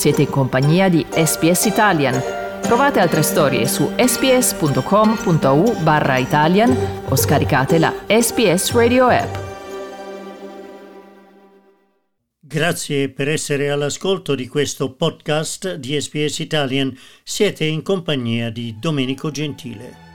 Siete in compagnia di SPS Italian. Trovate altre storie su sps.com.au barra Italian o scaricate la SPS Radio app. Grazie per essere all'ascolto di questo podcast di SPS Italian. Siete in compagnia di Domenico Gentile.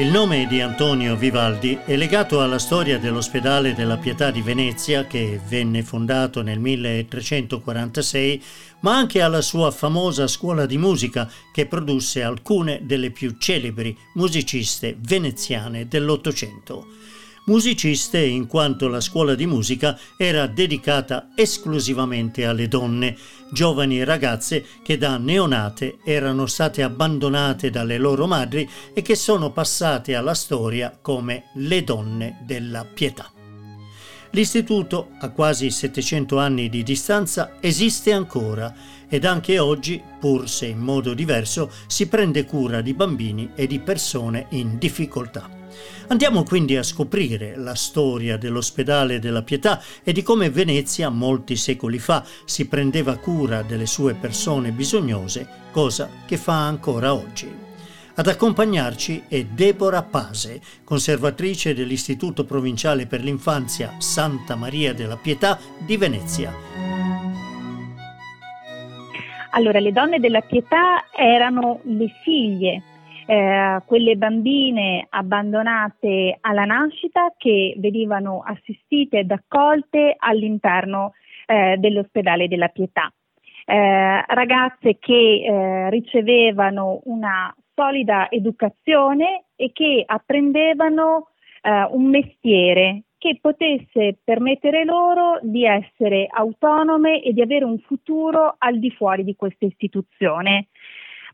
Il nome di Antonio Vivaldi è legato alla storia dell'ospedale della Pietà di Venezia che venne fondato nel 1346, ma anche alla sua famosa scuola di musica che produsse alcune delle più celebri musiciste veneziane dell'Ottocento musiciste in quanto la scuola di musica era dedicata esclusivamente alle donne, giovani ragazze che da neonate erano state abbandonate dalle loro madri e che sono passate alla storia come le donne della pietà. L'istituto, a quasi 700 anni di distanza, esiste ancora ed anche oggi, pur se in modo diverso, si prende cura di bambini e di persone in difficoltà. Andiamo quindi a scoprire la storia dell'ospedale della Pietà e di come Venezia molti secoli fa si prendeva cura delle sue persone bisognose, cosa che fa ancora oggi. Ad accompagnarci è Deborah Pase, conservatrice dell'Istituto Provinciale per l'Infanzia Santa Maria della Pietà di Venezia. Allora, le donne della Pietà erano le figlie eh, quelle bambine abbandonate alla nascita che venivano assistite ed accolte all'interno eh, dell'ospedale della Pietà. Eh, ragazze che eh, ricevevano una solida educazione e che apprendevano eh, un mestiere che potesse permettere loro di essere autonome e di avere un futuro al di fuori di questa istituzione.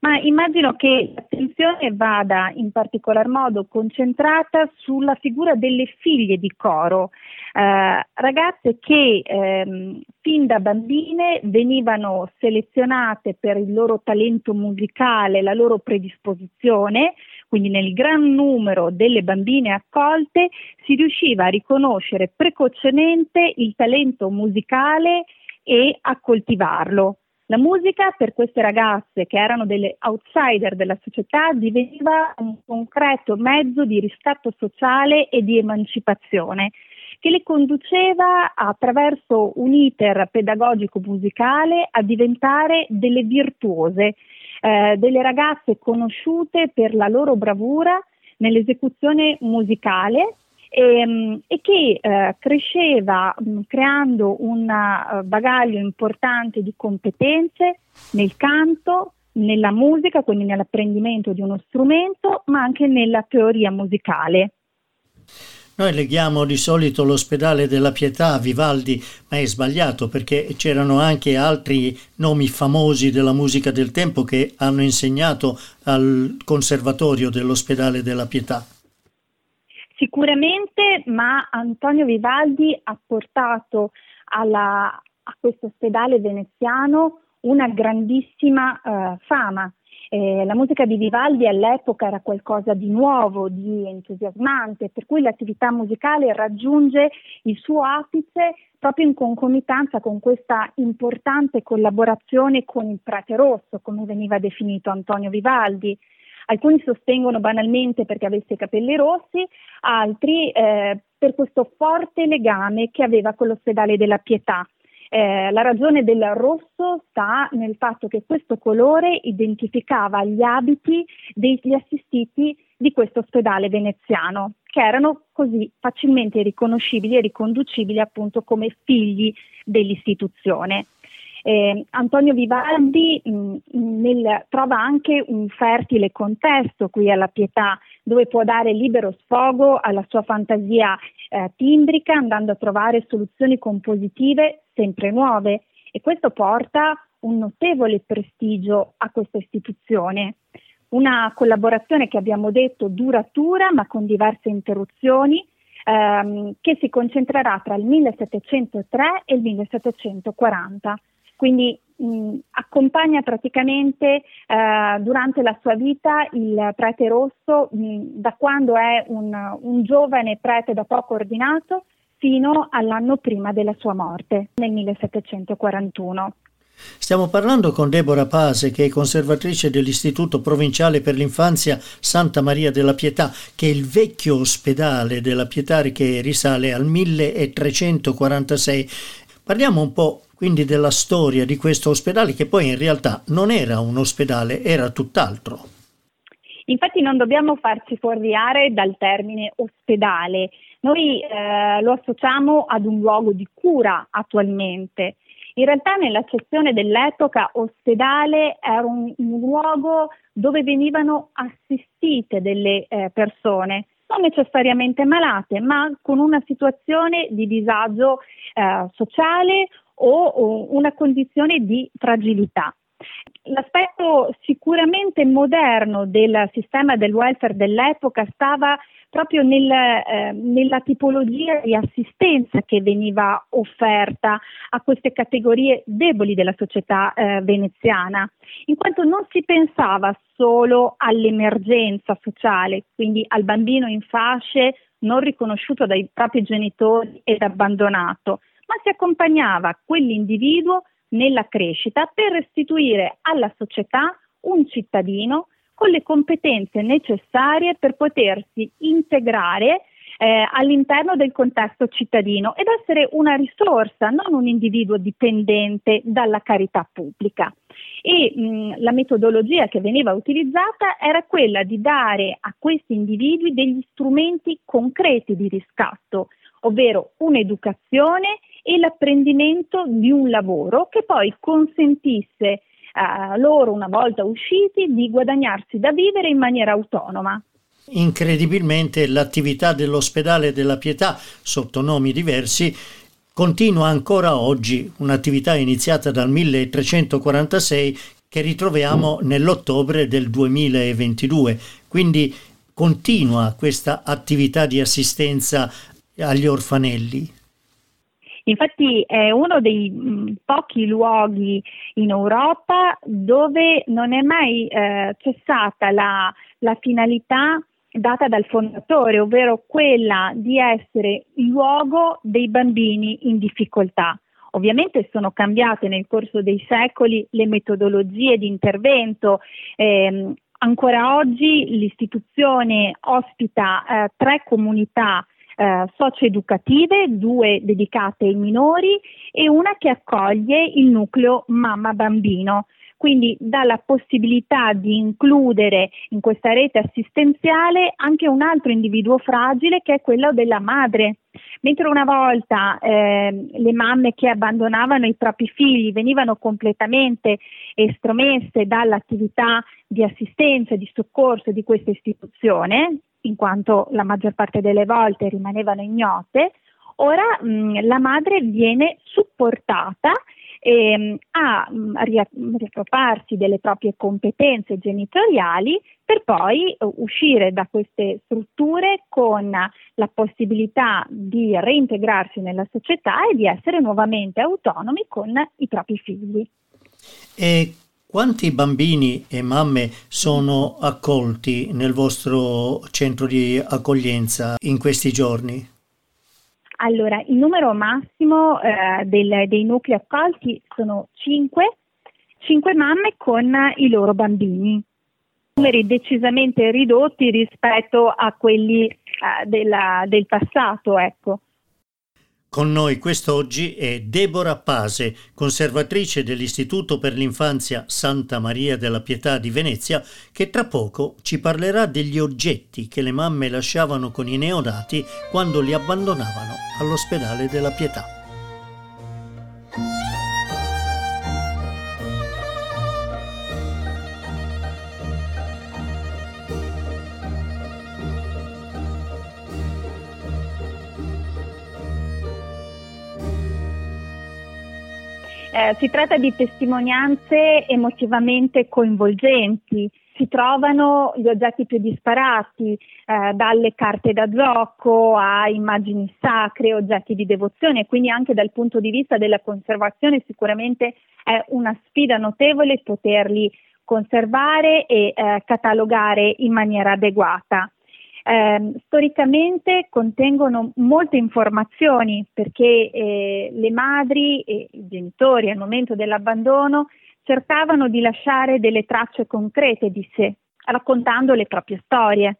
Ma immagino che l'attenzione vada in particolar modo concentrata sulla figura delle figlie di coro, eh, ragazze che ehm, fin da bambine venivano selezionate per il loro talento musicale, la loro predisposizione, quindi nel gran numero delle bambine accolte si riusciva a riconoscere precocemente il talento musicale e a coltivarlo. La musica per queste ragazze che erano delle outsider della società diveniva un concreto mezzo di riscatto sociale e di emancipazione che le conduceva attraverso un iter pedagogico musicale a diventare delle virtuose, eh, delle ragazze conosciute per la loro bravura nell'esecuzione musicale e, ehm, e che eh, cresceva mh, creando un uh, bagaglio importante di competenze nel canto, nella musica, quindi nell'apprendimento di uno strumento, ma anche nella teoria musicale. Noi leghiamo di solito l'ospedale della Pietà a Vivaldi, ma è sbagliato perché c'erano anche altri nomi famosi della musica del tempo che hanno insegnato al conservatorio dell'ospedale della Pietà. Sicuramente, ma Antonio Vivaldi ha portato alla, a questo ospedale veneziano una grandissima uh, fama. Eh, la musica di Vivaldi all'epoca era qualcosa di nuovo, di entusiasmante, per cui l'attività musicale raggiunge il suo apice proprio in concomitanza con questa importante collaborazione con il Prate Rosso, come veniva definito Antonio Vivaldi. Alcuni sostengono banalmente perché avesse i capelli rossi, altri eh, per questo forte legame che aveva con l'ospedale della Pietà. Eh, la ragione del rosso sta nel fatto che questo colore identificava gli abiti degli assistiti di questo ospedale veneziano, che erano così facilmente riconoscibili e riconducibili appunto come figli dell'istituzione. Eh, Antonio Vivaldi mh, mm, nel, trova anche un fertile contesto qui alla Pietà, dove può dare libero sfogo alla sua fantasia eh, timbrica, andando a trovare soluzioni compositive sempre nuove e questo porta un notevole prestigio a questa istituzione. Una collaborazione che abbiamo detto duratura ma con diverse interruzioni, ehm, che si concentrerà tra il 1703 e il 1740. Quindi mh, accompagna praticamente eh, durante la sua vita il prete rosso mh, da quando è un, un giovane prete da poco ordinato fino all'anno prima della sua morte, nel 1741. Stiamo parlando con Deborah Pase, che è conservatrice dell'Istituto Provinciale per l'Infanzia Santa Maria della Pietà, che è il vecchio ospedale della Pietà che risale al 1346. Parliamo un po' quindi della storia di questo ospedale, che poi in realtà non era un ospedale, era tutt'altro. Infatti non dobbiamo farci fuorviare dal termine ospedale. Noi eh, lo associamo ad un luogo di cura attualmente in realtà nell'accezione dell'epoca ospedale era un, un luogo dove venivano assistite delle eh, persone, non necessariamente malate, ma con una situazione di disagio eh, sociale o, una condizione di fragilità. L'aspetto sicuramente moderno del sistema del welfare dell'epoca stava proprio nel, eh, nella tipologia di assistenza che veniva offerta a queste categorie deboli della società eh, veneziana, in quanto non si pensava solo all'emergenza sociale, quindi al bambino in fasce non riconosciuto dai propri genitori ed abbandonato, ma si accompagnava quell'individuo nella crescita per restituire alla società un cittadino con le competenze necessarie per potersi integrare eh, all'interno del contesto cittadino ed essere una risorsa, non un individuo dipendente dalla carità pubblica. E mh, la metodologia che veniva utilizzata era quella di dare a questi individui degli strumenti concreti di riscatto, ovvero un'educazione e l'apprendimento di un lavoro che poi consentisse eh, loro, una volta usciti, di guadagnarsi da vivere in maniera autonoma. Incredibilmente l'attività dell'ospedale della Pietà, sotto nomi diversi, continua ancora oggi, un'attività iniziata dal 1346 che ritroviamo nell'ottobre del 2022. Quindi continua questa attività di assistenza agli orfanelli. Infatti è uno dei mm, pochi luoghi in Europa dove non è mai eh, cessata la, la finalità data dal fondatore, ovvero quella di essere il luogo dei bambini in difficoltà. Ovviamente sono cambiate nel corso dei secoli le metodologie di intervento. Eh, ancora oggi l'istituzione ospita eh, tre comunità eh, socioeducative, due dedicate ai minori e una che accoglie il nucleo mamma-bambino. Quindi dà la possibilità di includere in questa rete assistenziale anche un altro individuo fragile che è quello della madre. Mentre una volta eh, le mamme che abbandonavano i propri figli venivano completamente estromesse dall'attività di assistenza di soccorso di questa istituzione, in quanto la maggior parte delle volte rimanevano ignote, ora mh, la madre viene supportata ehm, a mh, riappropriarsi delle proprie competenze genitoriali per poi uh, uscire da queste strutture con la possibilità di reintegrarsi nella società e di essere nuovamente autonomi con i propri figli. E quanti bambini e mamme sono accolti nel vostro centro di accoglienza in questi giorni? Allora, il numero massimo eh, del, dei nuclei accolti sono 5, 5 mamme con i loro bambini. Numeri decisamente ridotti rispetto a quelli eh, della, del passato, ecco. Con noi quest'oggi è Deborah Pase, conservatrice dell'Istituto per l'Infanzia Santa Maria della Pietà di Venezia, che tra poco ci parlerà degli oggetti che le mamme lasciavano con i neonati quando li abbandonavano all'ospedale della Pietà. Si tratta di testimonianze emotivamente coinvolgenti si trovano gli oggetti più disparati, eh, dalle carte da gioco a immagini sacre, oggetti di devozione, quindi anche dal punto di vista della conservazione sicuramente è una sfida notevole poterli conservare e eh, catalogare in maniera adeguata. Eh, storicamente contengono molte informazioni perché eh, le madri e i genitori al momento dell'abbandono cercavano di lasciare delle tracce concrete di sé, raccontando le proprie storie,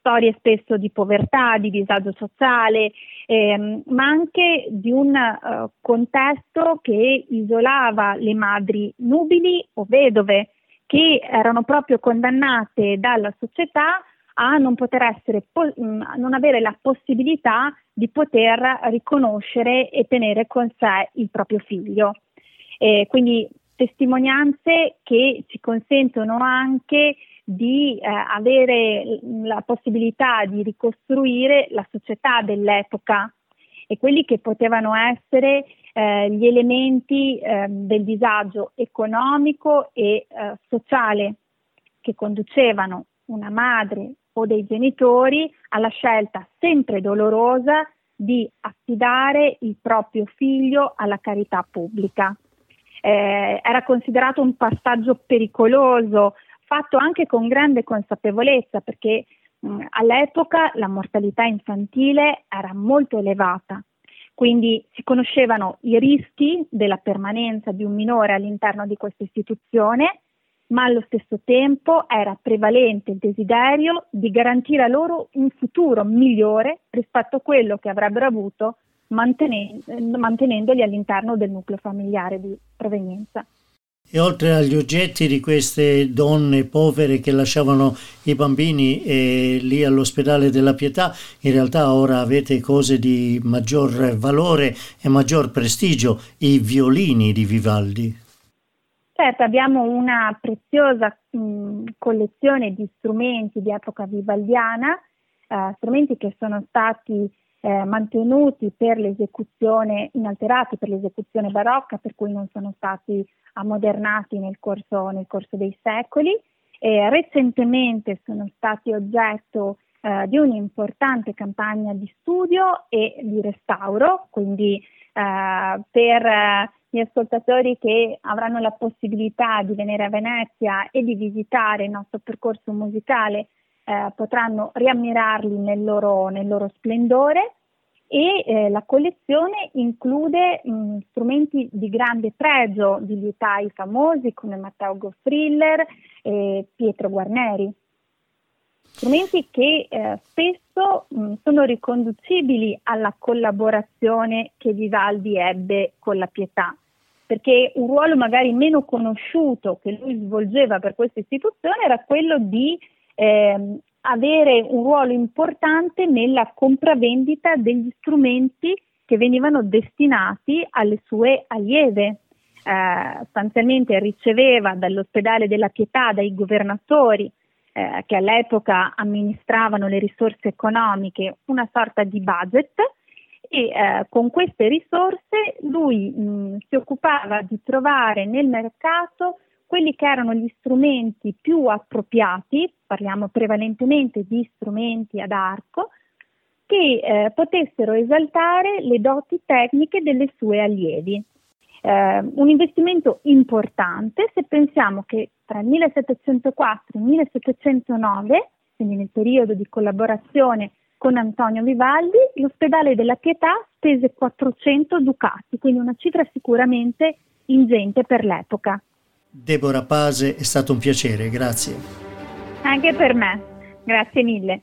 storie spesso di povertà, di disagio sociale, ehm, ma anche di un uh, contesto che isolava le madri nubili o vedove, che erano proprio condannate dalla società a non poter essere, mm, non avere la possibilità di poter riconoscere e tenere con sé il proprio figlio. Eh, quindi testimonianze che ci consentono anche di eh, avere la possibilità di ricostruire la società dell'epoca e quelli che potevano essere eh, gli elementi eh, del disagio economico e eh, sociale che conducevano una madre o dei genitori alla scelta sempre dolorosa di affidare il proprio figlio alla carità pubblica eh, era considerato un passaggio pericoloso, fatto anche con grande consapevolezza perché mh, all'epoca la mortalità infantile era molto elevata. Quindi si conoscevano i rischi della permanenza di un minore all'interno di questa istituzione, ma allo stesso tempo era prevalente il desiderio di garantire a loro un futuro migliore rispetto a quello che avrebbero avuto mantenendoli all'interno del nucleo familiare di provenienza. E oltre agli oggetti di queste donne povere che lasciavano i bambini eh, lì all'ospedale della Pietà, in realtà ora avete cose di maggior valore e maggior prestigio, i violini di Vivaldi. Certo, abbiamo una preziosa mh, collezione di strumenti di epoca vivaldiana, eh, strumenti che sono stati eh, mantenuti per l'esecuzione, inalterati per l'esecuzione barocca, per cui non sono stati ammodernati nel corso, nel corso dei secoli. E recentemente sono stati oggetto eh, di un'importante campagna di studio e di restauro, quindi eh, per eh, gli ascoltatori che avranno la possibilità di venire a Venezia e di visitare il nostro percorso musicale eh, potranno riammirarli nel loro, nel loro splendore e eh, la collezione include mh, strumenti di grande pregio di liutai famosi come Matteo Goffriller e Pietro Guarneri. Strumenti che eh, spesso mh, sono riconducibili alla collaborazione che Vivaldi ebbe con la Pietà, perché un ruolo magari meno conosciuto che lui svolgeva per questa istituzione era quello di eh, avere un ruolo importante nella compravendita degli strumenti che venivano destinati alle sue allieve. Eh, sostanzialmente riceveva dall'ospedale della Pietà, dai governatori eh, che all'epoca amministravano le risorse economiche, una sorta di budget e eh, con queste risorse lui mh, si occupava di trovare nel mercato quelli che erano gli strumenti più appropriati, parliamo prevalentemente di strumenti ad arco, che eh, potessero esaltare le doti tecniche delle sue allievi. Eh, un investimento importante se pensiamo che tra il 1704 e il 1709, quindi nel periodo di collaborazione con Antonio Vivaldi, l'ospedale della Pietà spese 400 ducati, quindi una cifra sicuramente ingente per l'epoca. Deborah Pase, è stato un piacere, grazie. Anche per me, grazie mille.